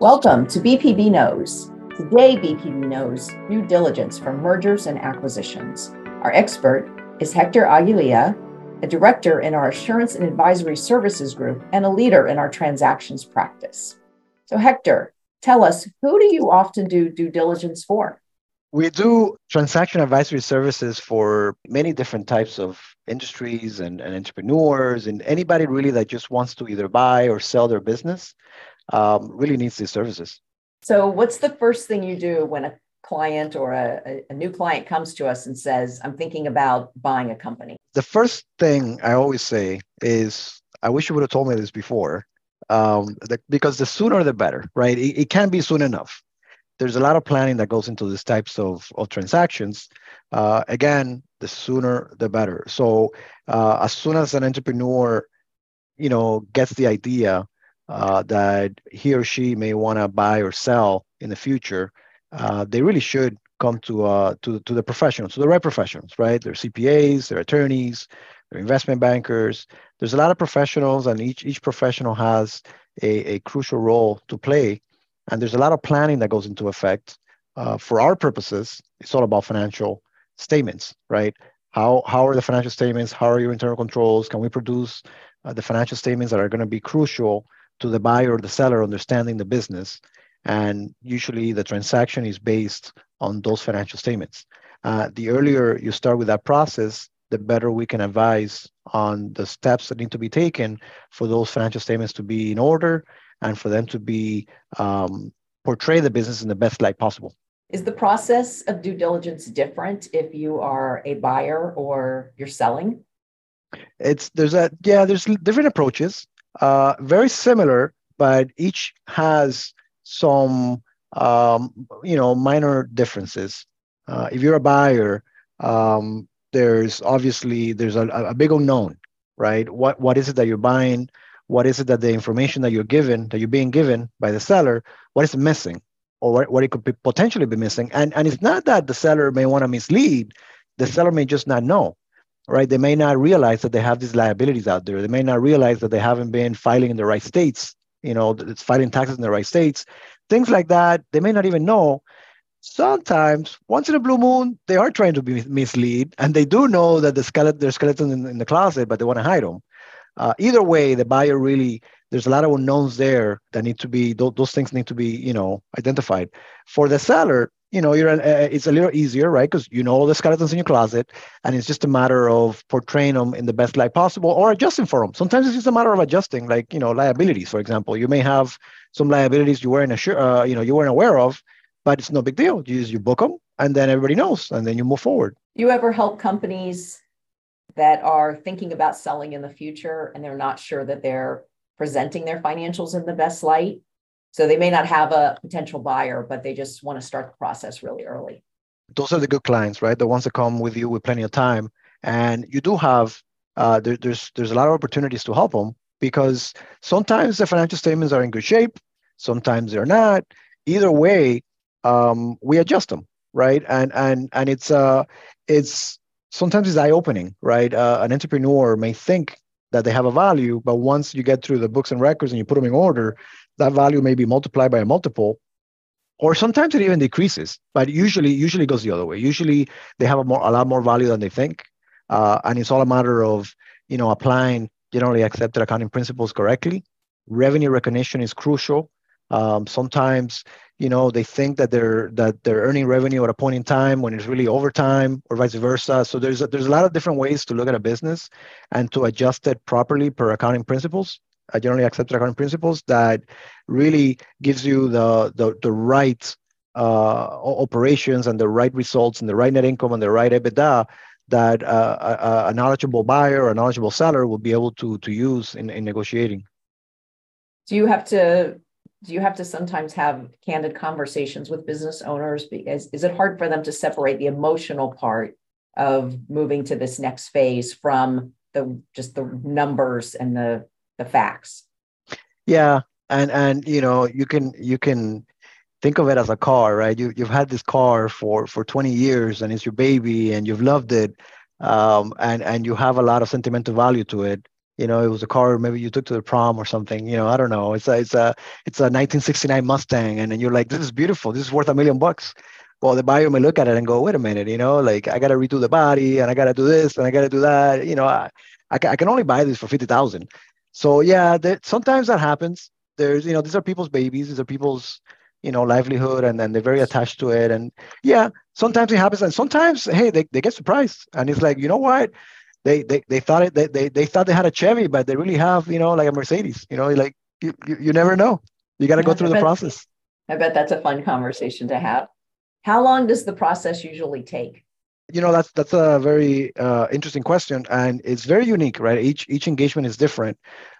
Welcome to BPB Knows. Today, BPB knows due diligence for mergers and acquisitions. Our expert is Hector Aguililla, a director in our Assurance and Advisory Services Group and a leader in our transactions practice. So, Hector, tell us who do you often do due diligence for? We do transaction advisory services for many different types of industries and, and entrepreneurs and anybody really that just wants to either buy or sell their business um, really needs these services. So, what's the first thing you do when a client or a, a, new client comes to us and says, I'm thinking about buying a company? The first thing I always say is, I wish you would have told me this before, um, the, because the sooner the better, right? It, it can't be soon enough. There's a lot of planning that goes into these types of, of transactions. Uh, again, the sooner the better. So, uh, as soon as an entrepreneur, you know, gets the idea uh, that he or she may want to buy or sell in the future, uh, they really should come to uh, to to the professionals, to the right professionals, right? They're CPAs, they're attorneys, they're investment bankers. There's a lot of professionals, and each each professional has a, a crucial role to play. And there's a lot of planning that goes into effect. Uh, for our purposes, it's all about financial statements, right? How how are the financial statements? How are your internal controls? Can we produce uh, the financial statements that are going to be crucial to the buyer or the seller understanding the business. And usually the transaction is based on those financial statements. Uh, the earlier you start with that process, the better we can advise on the steps that need to be taken for those financial statements to be in order and for them to be um, portray the business in the best light possible. Is the process of due diligence different if you are a buyer or you're selling? It's there's a yeah there's different approaches uh, very similar, but each has some um, you know minor differences. Uh, if you're a buyer, um, there's obviously there's a, a big unknown, right? What what is it that you're buying? What is it that the information that you're given, that you're being given by the seller, what is missing, or what, what it could be potentially be missing? And and it's not that the seller may want to mislead. The seller may just not know right? They may not realize that they have these liabilities out there. They may not realize that they haven't been filing in the right states, you know, it's filing taxes in the right states, things like that. They may not even know. Sometimes, once in a blue moon, they are trying to be mislead, and they do know that the skeleton, there's skeletons in, in the closet, but they want to hide them. Uh, either way, the buyer really there's a lot of unknowns there that need to be those, those things need to be you know identified. For the seller, you know, you're uh, it's a little easier, right? Because you know all the skeletons in your closet, and it's just a matter of portraying them in the best light possible or adjusting for them. Sometimes it's just a matter of adjusting, like you know, liabilities, for example. You may have some liabilities you weren't sure, uh, you know, you weren't aware of, but it's no big deal. You use you book them, and then everybody knows, and then you move forward. You ever help companies that are thinking about selling in the future, and they're not sure that they're presenting their financials in the best light? So they may not have a potential buyer, but they just want to start the process really early. Those are the good clients, right? The ones that come with you with plenty of time, and you do have uh, there, there's there's a lot of opportunities to help them because sometimes the financial statements are in good shape, sometimes they're not. Either way, um, we adjust them, right? And and and it's uh it's sometimes it's eye opening, right? Uh, an entrepreneur may think that they have a value, but once you get through the books and records and you put them in order, that value may be multiplied by a multiple or sometimes it even decreases but usually usually goes the other way. Usually they have a more a lot more value than they think uh, and it's all a matter of you know applying generally accepted accounting principles correctly. Revenue recognition is crucial. Um, sometimes you know they think that they're that they're earning revenue at a point in time when it's really overtime or vice versa. So there's a, there's a lot of different ways to look at a business and to adjust it properly per accounting principles generally accepted accounting principles that really gives you the the, the right uh, operations and the right results and the right net income and the right EBITDA that uh, a, a, knowledgeable buyer or a knowledgeable seller will be able to to use in, in negotiating. Do you have to do you have to sometimes have candid conversations with business owners because is it hard for them to separate the emotional part of moving to this next phase from the just the numbers and the the facts. Yeah, and and you know you can you can think of it as a car, right? You you've had this car for for 20 years and it's your baby and you've loved it, um, and and you have a lot of sentimental value to it. you know, it was a car maybe you took to the prom or something. You know, I don't know. It's a it's a it's a 1969 Mustang, and then you're like, this is beautiful. This is worth a million bucks. Well, the buyer may look at it and go, wait a minute, you know, like I got to redo the body and I got to do this and I got to do that. You know, I, I, I can only buy this for 50,000. So yeah, that, sometimes that happens. There's, you know, these are people's babies. These are people's, you know, livelihood and then they're very attached to it. And yeah, sometimes it happens. And sometimes, hey, they, they get surprised. And it's like, you know what? they they, they thought it they, they they thought they had a Chevy, but they really have you know like a Mercedes. You know, like you you, you never know. You got to go through the process. I bet that's a fun conversation to have. How long does the process usually take? You know, that's that's a very uh, interesting question, and it's very unique, right? Each each engagement is different.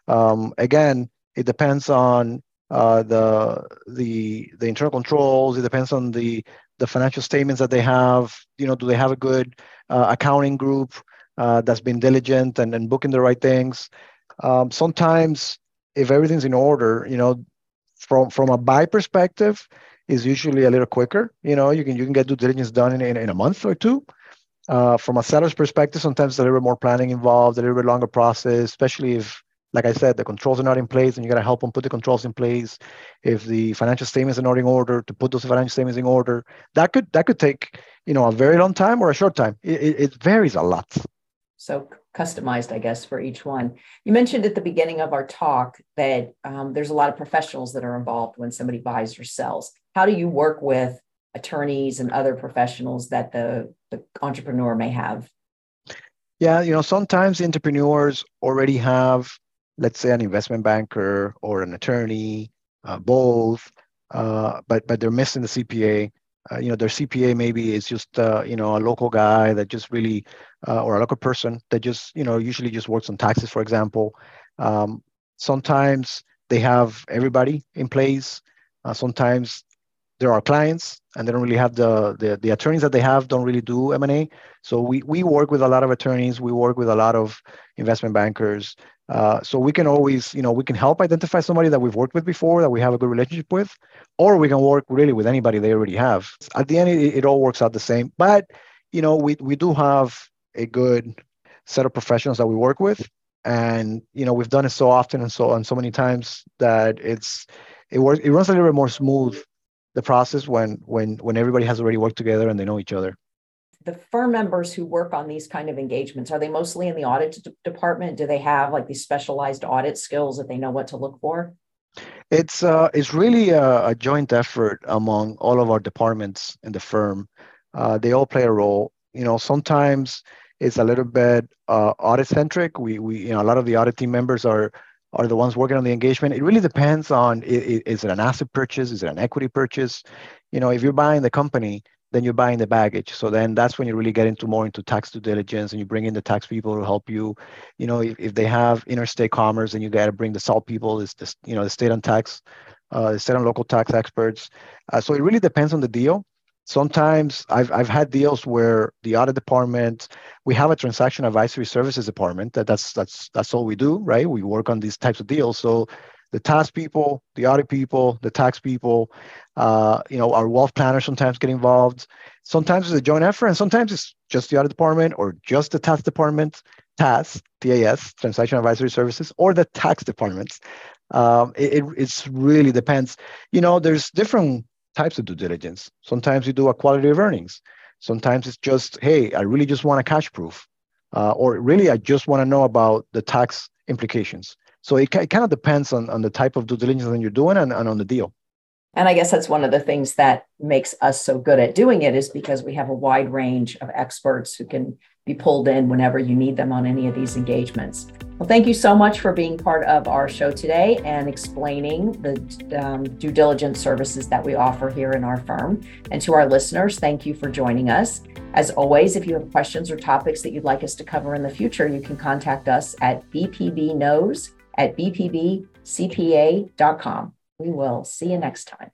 Um, again, it depends on uh, the the the internal controls. It depends on the the financial statements that they have. You know, do they have a good uh, accounting group? uh, that's been diligent and, and booking the right things. Um, sometimes, if everything's in order, you know, from from a buy perspective, is usually a little quicker. You know, you can you can get due diligence done in, in, in a month or two. Uh, from a seller's perspective, sometimes a little bit more planning involved, a little bit longer process, especially if, like I said, the controls are not in place and you got to help them put the controls in place. If the financial statements are not in order, to put those financial statements in order, that could that could take you know a very long time or a short time. It, it, it varies a lot so customized, I guess, for each one. You mentioned at the beginning of our talk that um, there's a lot of professionals that are involved when somebody buys or sells. How do you work with attorneys and other professionals that the, the entrepreneur may have? Yeah, you know, sometimes entrepreneurs already have, let's say, an investment banker or an attorney, uh, both, uh, but but they're missing the CPA uh, you know their cpa maybe is just uh, you know a local guy that just really uh, or a local person that just you know usually just works on taxes for example. Um, sometimes they have everybody in place. Uh, sometimes there are clients and they don't really have the, the the attorneys that they have don't really do m&a so we we work with a lot of attorneys we work with a lot of investment bankers uh, so we can always, you know, we can help identify somebody that we've worked with before that we have a good relationship with, or we can work really with anybody they already have. At the end, it, it all works out the same. But you know, we we do have a good set of professionals that we work with, and you know, we've done it so often and so and so many times that it's it works. It runs a little bit more smooth the process when when when everybody has already worked together and they know each other. The firm members who work on these kind of engagements are they mostly in the audit d- department? Do they have like these specialized audit skills that they know what to look for? It's uh, it's really a, a, joint effort among all of our departments in the firm. Uh, they all play a role. You know sometimes it's a little bit uh, audit centric we we you know a lot of the audit team members are are the ones working on the engagement it really depends on is it an asset purchase is it an equity purchase you know if you're buying the company then you're buying the baggage. So then that's when you really get into more into tax due diligence and you bring in the tax people to help you. You know, if, if they have interstate commerce, then you got to bring the SALT people, is this, you know, the state on tax, uh, the state on local tax experts. Uh, so it really depends on the deal. Sometimes I've, I've had deals where the audit department, we have a transaction advisory services department that that's, that's, that's all we do, right? We work on these types of deals. So the tax people, the audit people, the tax people, uh, you know, our wealth planners sometimes get involved. Sometimes it's a joint effort, and sometimes it's just the audit department or just the tax department, TAS, TAS, Transaction Advisory Services, or the tax departments. Um, it, it it's really depends. You know, there's different types of due diligence. Sometimes you do a quality of earnings. Sometimes it's just, hey, I really just want a cash proof, uh, or really I just want to know about the tax implications. So it, it kind of depends on, on the type of due diligence that you're doing and, and on the deal. And I guess that's one of the things that makes us so good at doing it is because we have a wide range of experts who can be pulled in whenever you need them on any of these engagements. Well, thank you so much for being part of our show today and explaining the um, due diligence services that we offer here in our firm. And to our listeners, thank you for joining us. As always, if you have questions or topics that you'd like us to cover in the future, you can contact us at bpbknows at bpbcpa.com. We will see you next time.